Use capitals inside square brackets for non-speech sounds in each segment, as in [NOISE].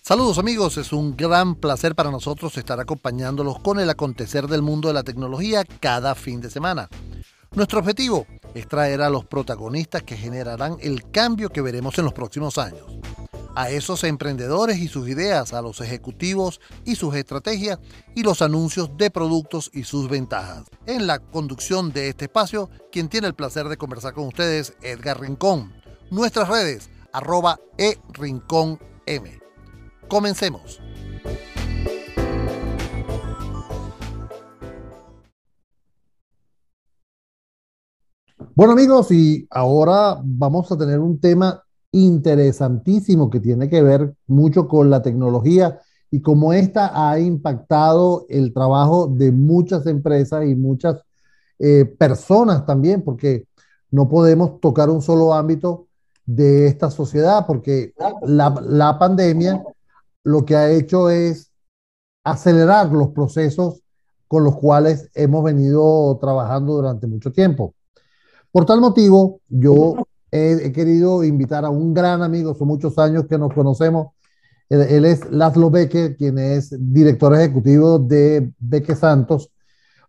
Saludos amigos, es un gran placer para nosotros estar acompañándolos con el acontecer del mundo de la tecnología cada fin de semana. Nuestro objetivo es traer a los protagonistas que generarán el cambio que veremos en los próximos años. A esos emprendedores y sus ideas, a los ejecutivos y sus estrategias y los anuncios de productos y sus ventajas. En la conducción de este espacio, quien tiene el placer de conversar con ustedes, Edgar Rincón. Nuestras redes, arroba e rincón m. Comencemos. Bueno amigos, y ahora vamos a tener un tema interesantísimo que tiene que ver mucho con la tecnología y cómo esta ha impactado el trabajo de muchas empresas y muchas eh, personas también, porque no podemos tocar un solo ámbito de esta sociedad, porque la, la pandemia lo que ha hecho es acelerar los procesos con los cuales hemos venido trabajando durante mucho tiempo. Por tal motivo, yo he, querido invitar a un gran amigo, son muchos años que nos conocemos. Él, es Laszlo Beque, quien es director ejecutivo de Beque Santos,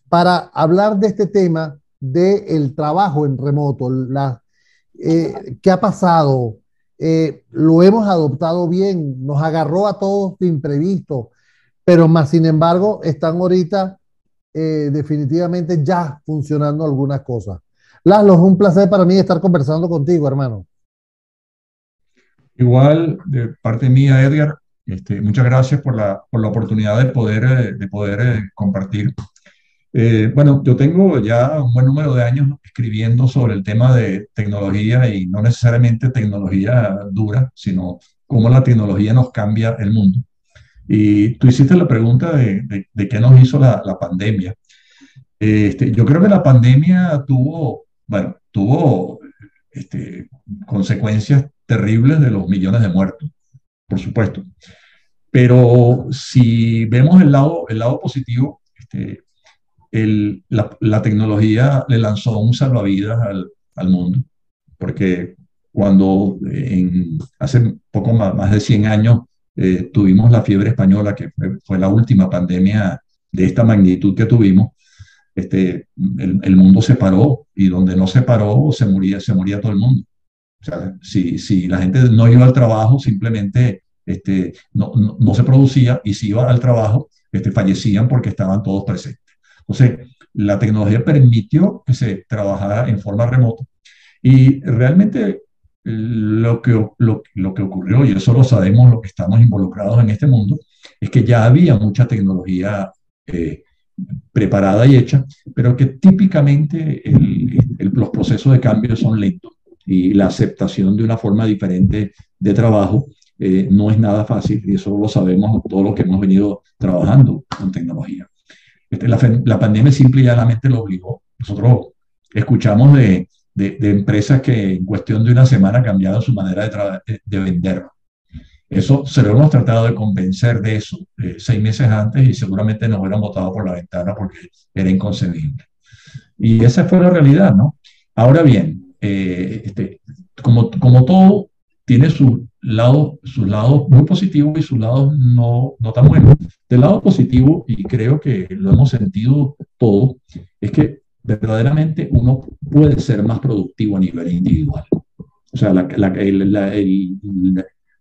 para hablar de este tema del el trabajo en remoto, la, eh, qué ha pasado, eh, lo hemos adoptado bien, nos agarró a todos de imprevisto, pero más sin embargo están ahorita eh, definitivamente ya funcionando algunas cosas. Lalo, es un placer para mí estar conversando contigo, hermano. Igual, de parte mía, Edgar, este, muchas gracias por la, por la oportunidad de poder, de poder compartir eh, bueno, yo tengo ya un buen número de años escribiendo sobre el tema de tecnología y no necesariamente tecnología dura, sino cómo la tecnología nos cambia el mundo. Y tú hiciste la pregunta de, de, qué nos hizo la, la pandemia. Este, yo creo que la pandemia tuvo, bueno, tuvo este, consecuencias terribles de los millones de muertos, por supuesto. Pero si vemos el lado, el lado positivo, este, la, tecnología le lanzó un salvavidas al, mundo, porque cuando en, hace poco más, de 100 años eh, tuvimos la fiebre española, que fue, la última pandemia de esta magnitud que tuvimos, este, el, mundo se paró y donde no se paró se moría, se moría todo el mundo. Si, si la gente no iba al trabajo, simplemente este, no, no, se producía y si iba al trabajo, este, fallecían porque estaban todos presentes. Entonces, la tecnología permitió que se trabajara en forma remota y realmente lo que, lo, lo, que ocurrió, y eso lo sabemos los que estamos involucrados en este mundo, es que ya había mucha tecnología eh, preparada y hecha, pero que típicamente los procesos de cambio son lentos y la aceptación de una forma diferente de trabajo eh, no es nada fácil y eso lo sabemos todos los que hemos venido trabajando con tecnología. La, pandemia simple y llanamente lo obligó. Nosotros escuchamos de, de, empresas que en cuestión de una semana cambiaron su manera de, de vender. Eso se lo hemos tratado de convencer de eso eh, seis meses antes y seguramente nos hubieran votado por la ventana porque era inconcebible. Y esa fue la realidad, ¿no? Ahora bien, eh, este, como, como todo tiene su lado, sus lados muy positivos y sus lados no, no tan buenos. Del lado positivo, y creo que lo hemos sentido todo, es que verdaderamente uno puede ser más productivo a nivel individual. O sea, la, la,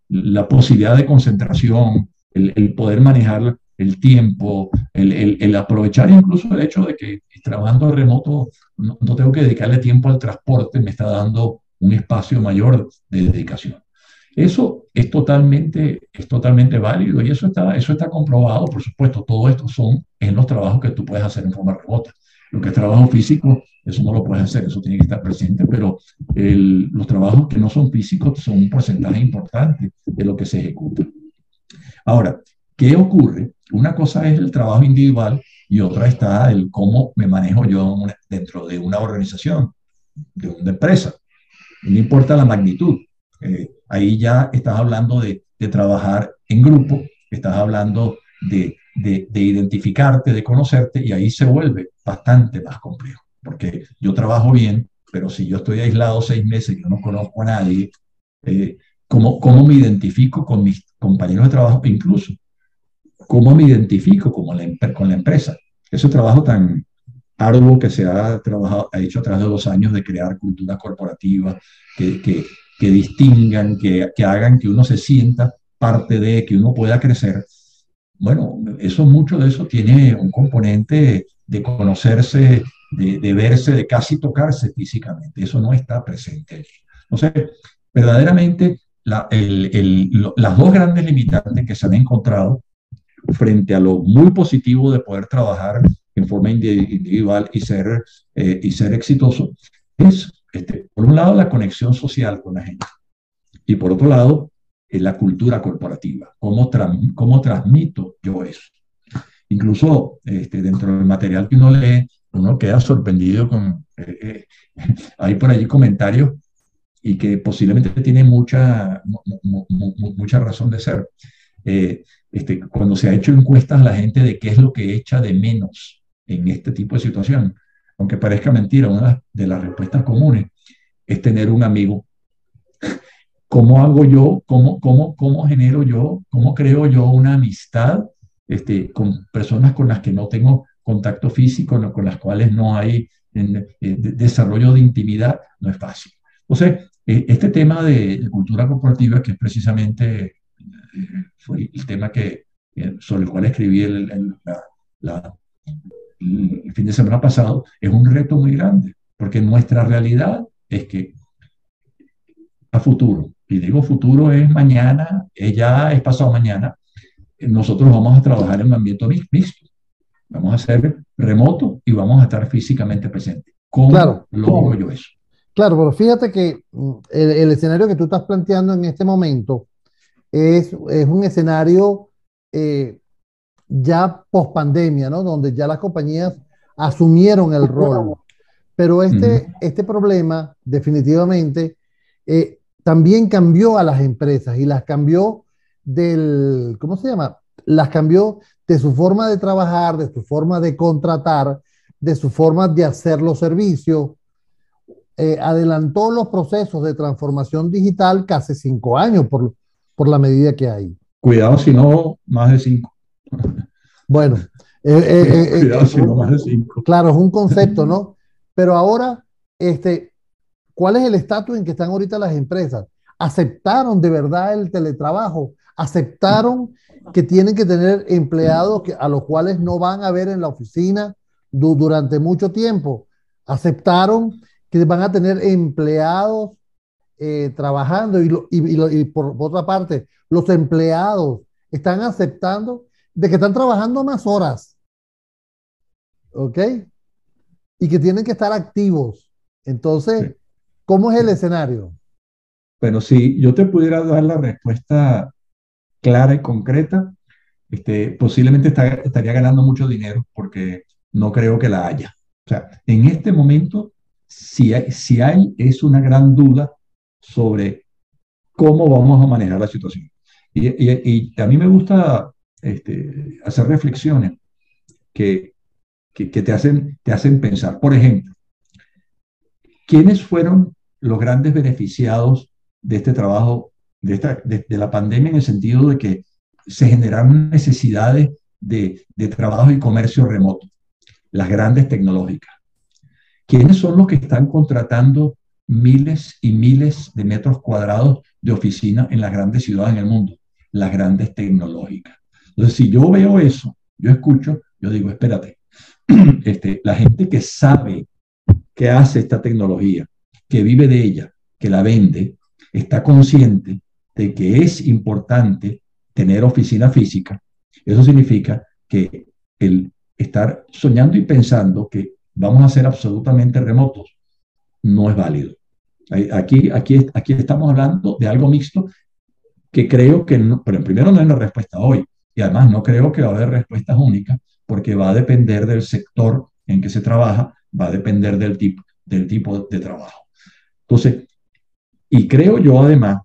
la posibilidad de concentración, el, poder manejar el tiempo, el, aprovechar incluso el hecho de que trabajando remoto no, no tengo que dedicarle tiempo al transporte, me está dando un espacio mayor de dedicación. Eso es totalmente, es totalmente válido y eso está, eso está comprobado, por supuesto. Todo esto son en los trabajos que tú puedes hacer en forma remota. Lo que es trabajo físico, eso no lo puedes hacer, eso tiene que estar presente, pero los trabajos que no son físicos son un porcentaje importante de lo que se ejecuta. Ahora, ¿qué ocurre? Una cosa es el trabajo individual y otra está el cómo me manejo yo dentro de una organización, de una empresa. No importa la magnitud. Eh, ahí ya estás hablando de, trabajar en grupo, estás hablando de, de, de, identificarte, de conocerte, y ahí se vuelve bastante más complejo, porque yo trabajo bien, pero si yo estoy aislado seis meses yo no conozco a nadie, eh, cómo, cómo me identifico con mis compañeros de trabajo, incluso cómo me identifico con la, con la empresa. Ese trabajo tan arduo que se ha, trabajado, ha hecho a través de dos años de crear cultura corporativa que, que distingan, que, que hagan que uno se sienta parte de, que uno pueda crecer. Bueno, eso, mucho de eso tiene un componente de conocerse, de, verse, de casi tocarse físicamente. Eso no está presente allí. Entonces, verdaderamente, las dos grandes limitantes que se han encontrado frente a lo muy positivo de poder trabajar en forma individual y ser, eh, y ser exitoso es, este, por un lado, la conexión social con la gente y por otro lado, es la cultura corporativa, cómo, cómo transmito yo eso. Incluso este, dentro del material que uno lee, uno queda sorprendido con, eh, eh, [LAUGHS] hay por allí comentarios y que posiblemente tiene mucha, mucha razón de ser. Eh, este, cuando se ha hecho encuestas a la gente de qué es lo que echa de menos en este tipo de situación, aunque parezca mentira, una de las respuestas comunes es tener un amigo. [LAUGHS] ¿Cómo hago yo? ¿Cómo, cómo, cómo genero yo? ¿Cómo creo yo una amistad este, con personas con las que no tengo contacto físico, con las cuales no hay eh, desarrollo de intimidad? No es fácil. Entonces, eh, este tema de, cultura corporativa, que es precisamente fue el tema que, sobre el cual escribí el, la, el, fin de semana pasado, es un reto muy grande, porque nuestra realidad es que a futuro, y digo futuro es mañana, es ya es pasado mañana, nosotros vamos a trabajar en un ambiente mixto. Vamos a ser remoto y vamos a estar físicamente presentes. ¿Cómo claro, logro yo eso? Claro, pero fíjate que mm, el, el, escenario que tú estás planteando en este momento es, es un escenario eh, ya post pandemia, ¿no? Donde ya las compañías asumieron el rol. Pero este, este problema definitivamente eh, también cambió a las empresas y las cambió del, ¿cómo se llama? Las cambió de su forma de trabajar, de su forma de contratar, de su forma de hacer los servicios. Eh, adelantó los procesos de transformación digital casi cinco años, por, por la medida que hay. Cuidado si no más de cinco. Bueno, eh, eh, eh, cuidado si no más de cinco. Claro, es un [LAUGHS] concepto, ¿no? Pero ahora, este, ¿cuál es el estatus en que están ahorita las empresas? ¿Aceptaron de verdad el teletrabajo? ¿Aceptaron que tienen que tener empleados que, a los cuales no van a ver en la oficina du durante mucho tiempo? ¿Aceptaron que van a tener empleados eh, trabajando y, lo, y, y, lo, y, por otra parte, los empleados están aceptando de que están trabajando más horas. ¿Ok? Y que tienen que estar activos. Entonces, sí. ¿cómo es el escenario? Bueno, si yo te pudiera dar la respuesta clara y concreta, este, posiblemente está, estaría ganando mucho dinero porque no creo que la haya. O sea, en este momento, si hay, si hay es una gran duda sobre cómo vamos a manejar la situación. Y, y, y a mí me gusta este, hacer reflexiones que, que, te, hacen, te hacen pensar. Por ejemplo, ¿quiénes fueron los grandes beneficiados de este trabajo, de, esta, de la pandemia, en el sentido de que se generaron necesidades de, de trabajo y comercio remoto? Las grandes tecnológicas. ¿Quiénes son los que están contratando miles y miles de metros cuadrados de oficina en las grandes ciudades en el mundo, las grandes tecnológicas. Entonces, si yo veo eso, yo escucho, yo digo, espérate, [CLEARS THROAT] este, la gente que sabe que hace esta tecnología, que vive de ella, que la vende, está consciente de que es importante tener oficina física. Eso significa que el estar soñando y pensando que vamos a ser absolutamente remotos no es válido. Aquí, aquí, aquí estamos hablando de algo mixto que creo que, no, pero primero no hay una respuesta hoy y además no creo que va a haber respuestas únicas porque va a depender del sector en que se trabaja, va a depender del tipo, del tipo de trabajo. Entonces, y creo yo además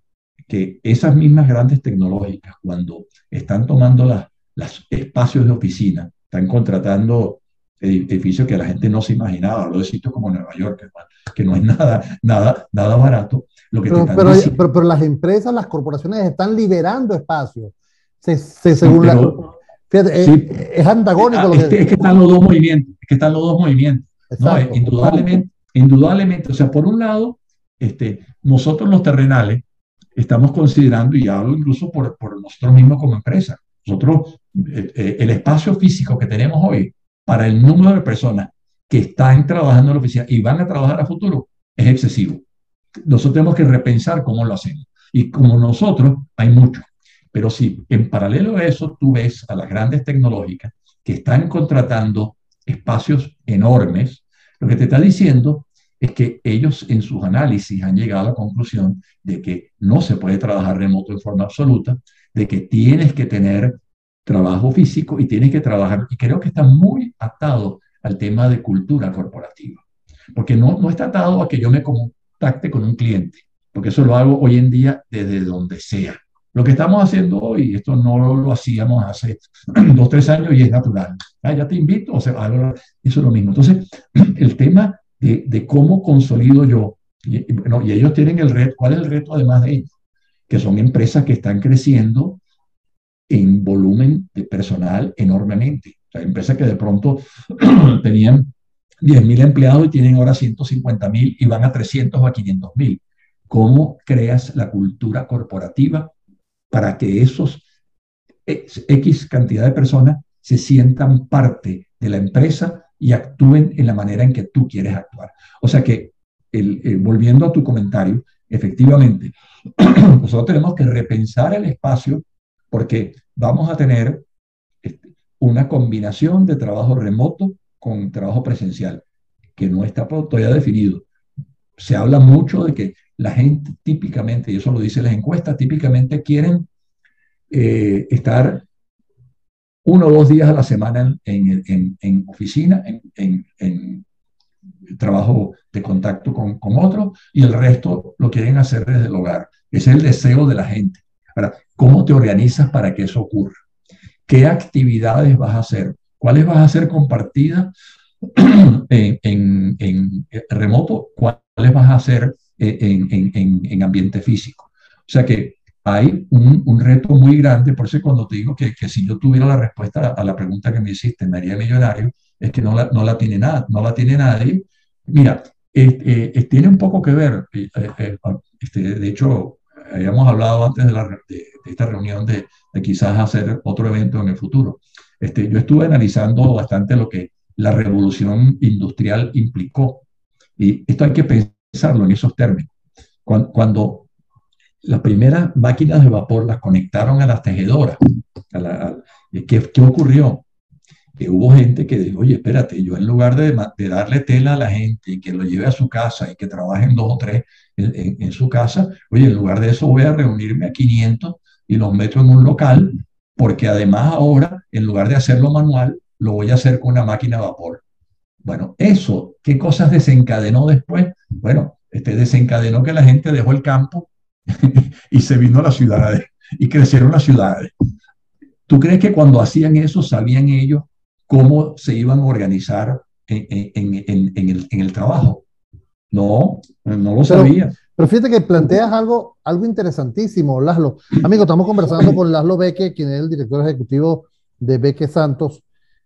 que esas mismas grandes tecnológicas, cuando están tomando las, los espacios de oficina, están contratando edificios que la gente no se imaginaba, hablo de sitios como Nueva York, que, no es nada, nada, nada barato. Lo que pero, pero, pero, las empresas, las corporaciones están liberando espacios. Se, según la, es, antagónico. Lo que... Es, que, están los dos movimientos, es que están los dos movimientos. ¿no? Indudablemente, indudablemente, o sea, por un lado, este, nosotros los terrenales estamos considerando, y hablo incluso por, por nosotros mismos como empresa, nosotros, eh, eh, el espacio físico que tenemos hoy para el número de personas que están trabajando en la oficina y van a trabajar a futuro es excesivo. Nosotros tenemos que repensar cómo lo hacemos. Y como nosotros, hay mucho. Pero si en paralelo a eso tú ves a las grandes tecnológicas que están contratando espacios enormes, lo que te está diciendo es que ellos en sus análisis han llegado a la conclusión de que no se puede trabajar remoto en forma absoluta, de que tienes que tener trabajo físico y tienes que trabajar, y creo que está muy atado al tema de cultura corporativa, porque no, no está atado a que yo me contacte con un cliente, porque eso lo hago hoy en día desde donde sea. Lo que estamos haciendo hoy, esto no lo, hacíamos hace [CLEARS THROAT] dos, tres años y es natural. Ah, ya te invito, o sea, eso es lo mismo. Entonces, [CLEARS THROAT] el tema de, cómo consolido yo, y, bueno, y ellos tienen el reto, ¿cuál es el reto además de ellos? Que son empresas que están creciendo en volumen de personal enormemente. O empresas que de pronto [CLEARS THROAT] tenían 10.000 empleados y tienen ahora 150.000 y van a 300 o a 500.000. ¿Cómo creas la cultura corporativa para que esos X cantidad de personas se sientan parte de la empresa y actúen en la manera en que tú quieres actuar? O sea que, el, volviendo a tu comentario, efectivamente, [CLEARS THROAT] nosotros tenemos que repensar el espacio porque vamos a tener este, una combinación de trabajo remoto con trabajo presencial, que no está todavía definido. Se habla mucho de que la gente típicamente, y eso lo dicen las encuestas, típicamente quieren eh, estar uno o dos días a la semana en, en, oficina, en, en, trabajo de contacto con, con otros, y el resto lo quieren hacer desde el hogar. Es el deseo de la gente. Ahora, ¿cómo te organizas para que eso ocurra? ¿Qué actividades vas a hacer? ¿Cuáles vas a hacer compartidas [CLEARS THROAT] en, en, remoto? ¿Cuáles vas a hacer en, ambiente físico? O sea que hay un, un, reto muy grande, por eso cuando te digo que, que, si yo tuviera la respuesta a la pregunta que me hiciste, me haría millonario, es que no la, no la tiene nada, no la tiene nadie. Mira, tiene un poco que ver, eh, eh, este, de hecho, habíamos hablado antes de, la, de, esta reunión de, de, quizás hacer otro evento en el futuro. Este, yo estuve analizando bastante lo que la revolución industrial implicó. Y esto hay que pensarlo en esos términos. Cuando, cuando las primeras máquinas de vapor las conectaron a las tejedoras, ¿qué, ¿qué ocurrió? que hubo gente que dijo, oye, espérate, yo en lugar de, de, darle tela a la gente y que lo lleve a su casa y que trabajen dos o tres en, su casa, oye, en lugar de eso voy a reunirme a 500 y los meto en un local, porque además ahora, en lugar de hacerlo manual, lo voy a hacer con una máquina de vapor. Bueno, eso, ¿qué cosas desencadenó después? Bueno, este desencadenó que la gente dejó el campo [LAUGHS] y se vino a las ciudades y crecieron las ciudades. ¿Tú crees que cuando hacían eso sabían ellos cómo se iban a organizar en, en, en, el, en el, trabajo. No, no lo sabía. Pero fíjate que planteas algo, algo interesantísimo, Laszlo. Amigo, estamos conversando con Laszlo Beque, quien es el director ejecutivo de Beque Santos,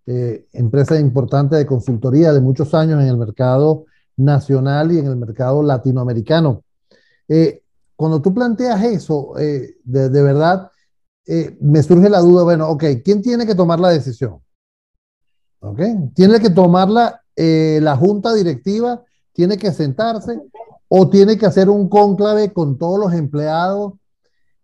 eh, empresa importante de consultoría de muchos años en el mercado nacional y en el mercado latinoamericano. Eh, cuando tú planteas eso, eh, de, de, verdad, me surge la duda, bueno, ok, ¿quién tiene que tomar la decisión? Tiene que tomarla eh, la junta directiva, tiene que sentarse o tiene que hacer un cónclave con todos los empleados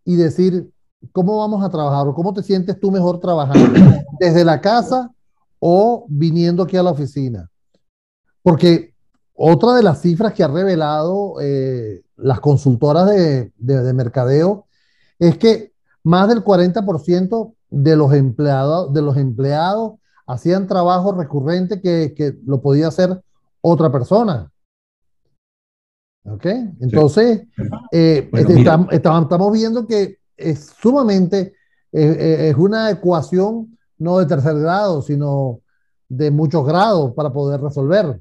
y decir cómo vamos a trabajar o cómo te sientes tú mejor trabajando desde la casa o viniendo aquí a la oficina. Porque otra de las cifras que ha revelado eh, las consultoras de, de, mercadeo es que más del 40% de los empleados, de los empleados hacían trabajo recurrente que, que lo podía hacer otra persona. ¿Ok? Entonces, eh, este, estamos, viendo que es sumamente, eh, es una ecuación no de tercer grado, sino de muchos grados para poder resolver.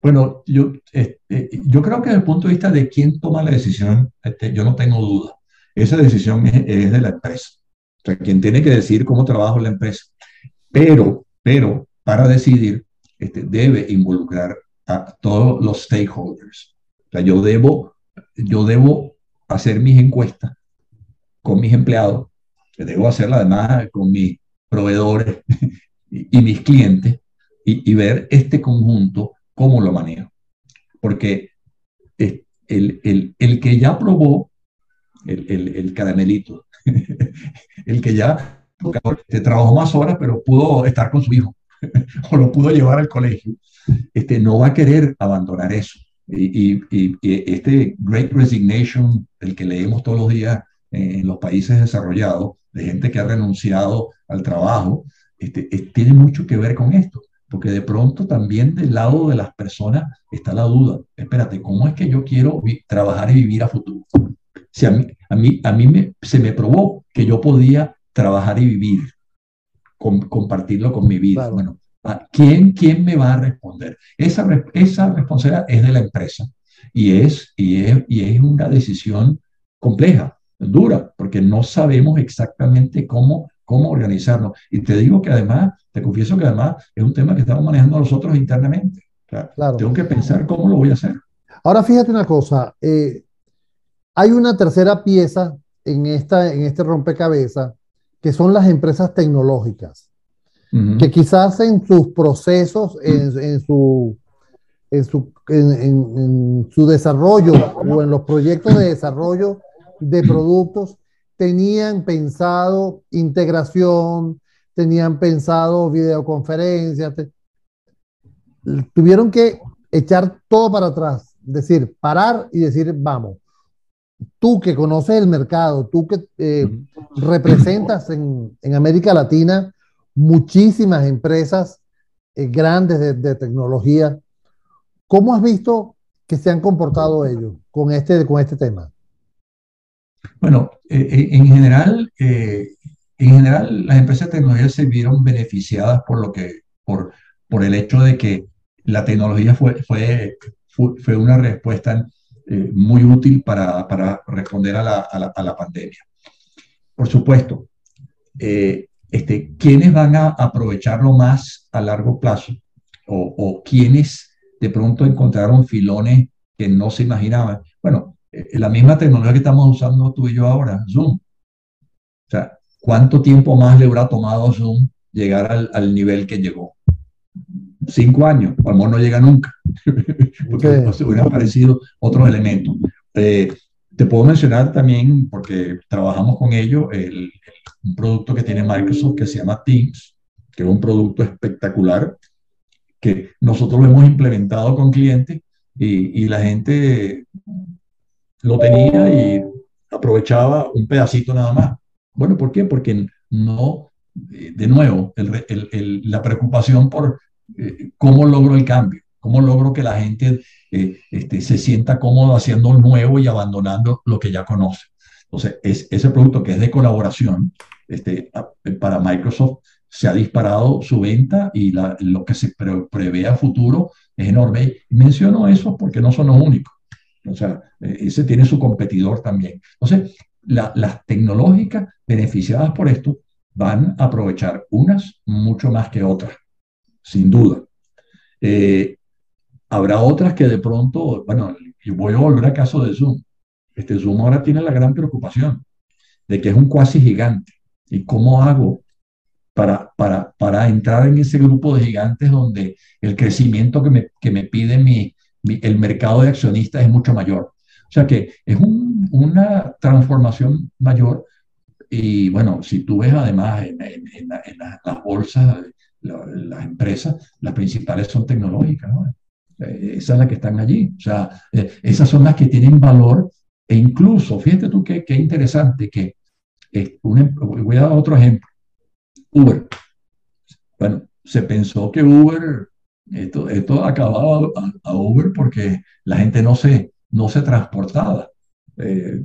Bueno, yo, eh, eh, yo creo que desde el punto de vista de quién toma la decisión, este, yo no tengo duda. Esa decisión es, de la empresa. O sea, quien tiene que decidir cómo trabaja la empresa. Pero, pero, para decidir, este, debe involucrar a todos los stakeholders. O sea, yo debo, yo debo hacer mis encuestas con mis empleados, debo hacerla además con mis proveedores [LAUGHS] y, mis clientes y, ver este conjunto, cómo lo manejo. Porque el, el, el que ya probó el, el caramelito, [LAUGHS] el que ya te trabajó más horas, pero pudo estar con su hijo [LAUGHS] o lo pudo llevar al colegio, este, no va a querer abandonar eso. Y, y, y, este Great Resignation, el que leemos todos los días en los países desarrollados, de gente que ha renunciado al trabajo, este, tiene mucho que ver con esto, porque de pronto también del lado de las personas está la duda, espérate, ¿cómo es que yo quiero trabajar y vivir a futuro? Si a mí, a mí, a mí me, se me probó que yo podía trabajar y vivir, compartirlo con mi vida. Bueno, ¿quién, ¿quién me va a responder? Esa, esa responsabilidad es de la empresa y es, y es, y es una decisión compleja, dura, porque no sabemos exactamente cómo, cómo organizarnos. Y te digo que además, te confieso que además es un tema que estamos manejando nosotros internamente. claro. Tengo que pensar cómo lo voy a hacer. Ahora fíjate una cosa, eh, hay una tercera pieza en, esta, en este rompecabezas que son las empresas tecnológicas, que quizás en sus procesos, en, su, en, su, en, su desarrollo o en los proyectos de desarrollo de productos, tenían pensado integración, tenían pensado videoconferencias, tuvieron que echar todo para atrás, decir, parar y decir, vamos, tú que conoces el mercado, tú que eh, representas en, América Latina muchísimas empresas eh, grandes de, tecnología, ¿cómo has visto que se han comportado ellos con este, con este tema? Bueno, eh, en general, en general las empresas de tecnología se vieron beneficiadas por lo que, por, el hecho de que la tecnología fue, fue, fue una respuesta eh, muy útil para, para responder a la, a, la, pandemia. Por supuesto, eh, este, ¿quiénes van a aprovecharlo más a largo plazo? O, o quiénes de pronto encontraron filones que no se imaginaban. Bueno, eh, la misma tecnología que estamos usando tú y yo ahora, Zoom. O sea, ¿cuánto tiempo más le habrá tomado Zoom llegar al, al nivel que llegó? cinco años, o al no llega nunca, [LAUGHS] porque okay. hubieran aparecido otros elementos. Eh, te puedo mencionar también, porque trabajamos con ellos, el, un producto que tiene Microsoft que se llama Teams, que es un producto espectacular, que nosotros lo hemos implementado con clientes y, y la gente lo tenía y aprovechaba un pedacito nada más. Bueno, ¿por qué? Porque no, de nuevo, la preocupación por eh, cómo logro el cambio, cómo logro que la gente eh, este, se sienta cómodo haciendo nuevo y abandonando lo que ya conoce. Entonces, es, ese producto que es de colaboración, este, para Microsoft se ha disparado su venta y lo que se prevé a futuro es enorme. Menciono eso porque no son los únicos. O sea, eh, ese tiene su competidor también. Entonces, las tecnológicas beneficiadas por esto van a aprovechar unas mucho más que otras sin duda. Eh, habrá otras que de pronto, bueno, y voy a volver al caso de Zoom. Este Zoom ahora tiene la gran preocupación de que es un cuasi gigante. ¿Y cómo hago para, para, para entrar en ese grupo de gigantes donde el crecimiento que me, que me mi, el mercado de accionistas es mucho mayor? O sea que es una transformación mayor. Y bueno, si tú ves además en, en, las bolsas las empresas, las principales son tecnológicas, ¿no? Eh, esas son las que están allí. O sea, eh, esas son las que tienen valor e incluso, fíjate tú qué, interesante que, em, voy a dar otro ejemplo, Uber. Bueno, se pensó que Uber, esto, esto acababa a, Uber porque la gente no se, no se transportaba. eh,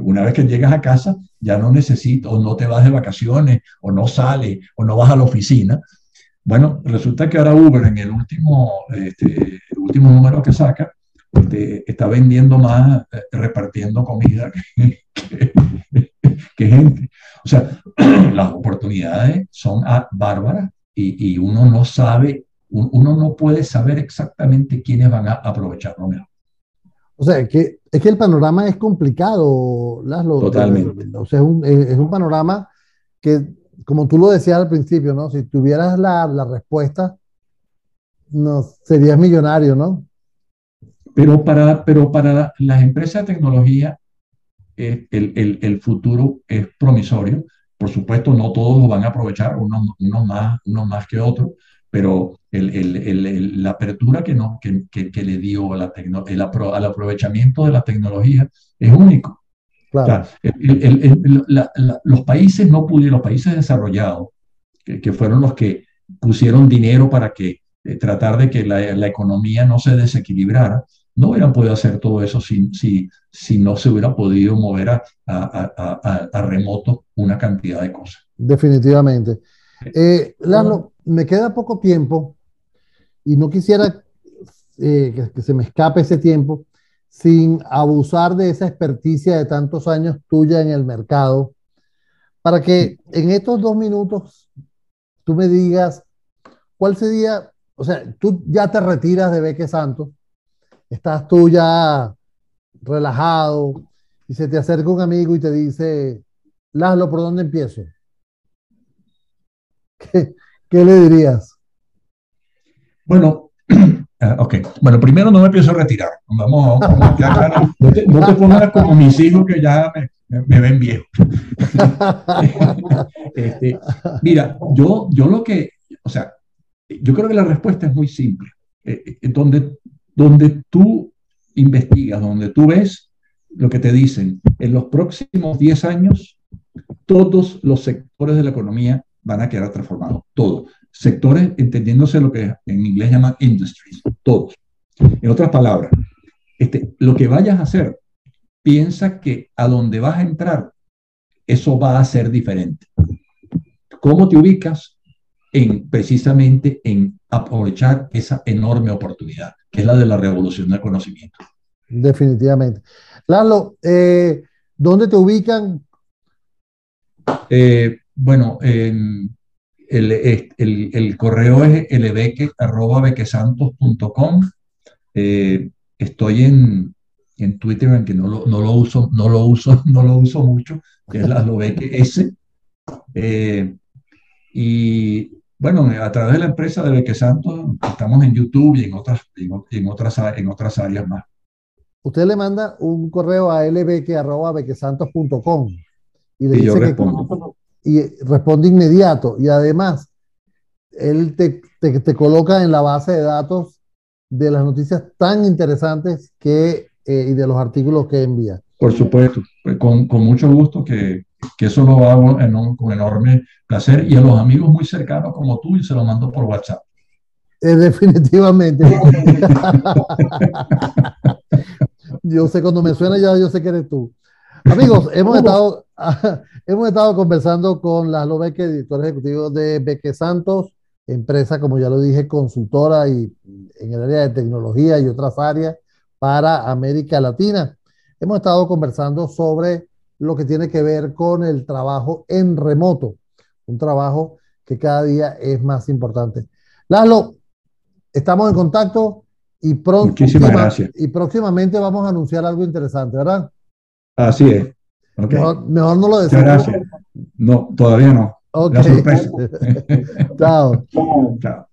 una vez que llegas a casa, ya no necesitas, o no te vas de vacaciones, o no sales, o no vas a la oficina. Bueno, resulta que ahora Uber en el último, este, último número que saca, este, está vendiendo más, eh, repartiendo comida que, gente. O sea, [CLEARS THROAT] las oportunidades son bárbaras y, y, uno no sabe, uno no puede saber exactamente quiénes van a aprovecharlo mejor. O sea, que, es que el panorama es complicado, Laszlo. Totalmente. O sea, es un, es un, panorama que, como tú lo decías al principio, ¿no? Si tuvieras la, la respuesta, no, serías millonario, ¿no? Pero para, pero para las empresas de tecnología, eh, el, el, el, futuro es promisorio. Por supuesto, no todos lo van a aprovechar, unos, unos, más, unos más que otros, pero el, la apertura que, no, que, que, le dio a la el al aprovechamiento de la tecnología es único. Claro. los países no pudieron, los países desarrollados, que, fueron los que pusieron dinero para que eh, tratar de que la, la, economía no se desequilibrara, no hubieran podido hacer todo eso si, si, si no se hubiera podido mover a, a, a, a remoto una cantidad de cosas. Definitivamente. Eh, Lalo, me queda poco tiempo y no quisiera eh, que, se me escape ese tiempo sin abusar de esa experticia de tantos años tuya en el mercado, para que en estos dos minutos tú me digas cuál sería, o sea, tú ya te retiras de Beque Santos, estás tú ya relajado y se te acerca un amigo y te dice, Laszlo, ¿por dónde empiezo? ¿Qué, [LAUGHS] qué le dirías? Bueno, [CLEARS THROAT] ah, ok. Bueno, primero no me pienso retirar. Vamos, no, te, pongas como mis hijos que ya me, ven viejo. [LAUGHS] Este, mira, yo, yo lo que, o sea, yo creo que la respuesta es muy simple. Eh, eh, donde, donde tú investigas, donde tú ves lo que te dicen, en los próximos 10 años, todos los sectores de la economía van a quedar transformados, todos. Sectores, entendiéndose lo que en inglés llaman industries, todos. En otras palabras, este, lo que vayas a hacer, piensa que a donde vas a entrar, eso va a ser diferente. ¿Cómo te ubicas? En, precisamente en aprovechar esa enorme oportunidad, que es la de la revolución del conocimiento. Definitivamente. Lalo, eh, ¿dónde te ubican? Eh, bueno, el, el, el, correo es lbeque.bequesantos.com. Eh, estoy en, en Twitter, aunque no lo, no lo uso, no lo uso, [LAUGHS] no lo uso mucho, que es la Lobeque S. Eh, y bueno, a través de la empresa de Beque Santos estamos en YouTube y en otras, en, otras, en otras áreas más. Usted le manda un correo a lbeque.bequesantos.com y le dice que, y responde inmediato. Y además, él te, te, te, coloca en la base de datos de las noticias tan interesantes que, eh, y de los artículos que envía. Por supuesto, pues, con, con mucho gusto que, que, eso lo hago en un, con enorme placer y a los amigos muy cercanos como tú y se lo mando por WhatsApp. Eh, definitivamente. [LAUGHS] yo sé cuando me suena ya, yo sé que eres tú. Amigos, hemos estado, [LAUGHS] hemos estado conversando con Laszlo Beque, director ejecutivo de Beque Santos, empresa, como ya lo dije, consultora y en el área de tecnología y otras áreas para América Latina. Hemos estado conversando sobre lo que tiene que ver con el trabajo en remoto, un trabajo que cada día es más importante. Lalo, estamos en contacto y, pronto, y próximamente vamos a anunciar algo interesante, ¿verdad? Así es. Mejor, no lo decimos. gracias. No, todavía no. Ok. [LAUGHS] Chao. Chao.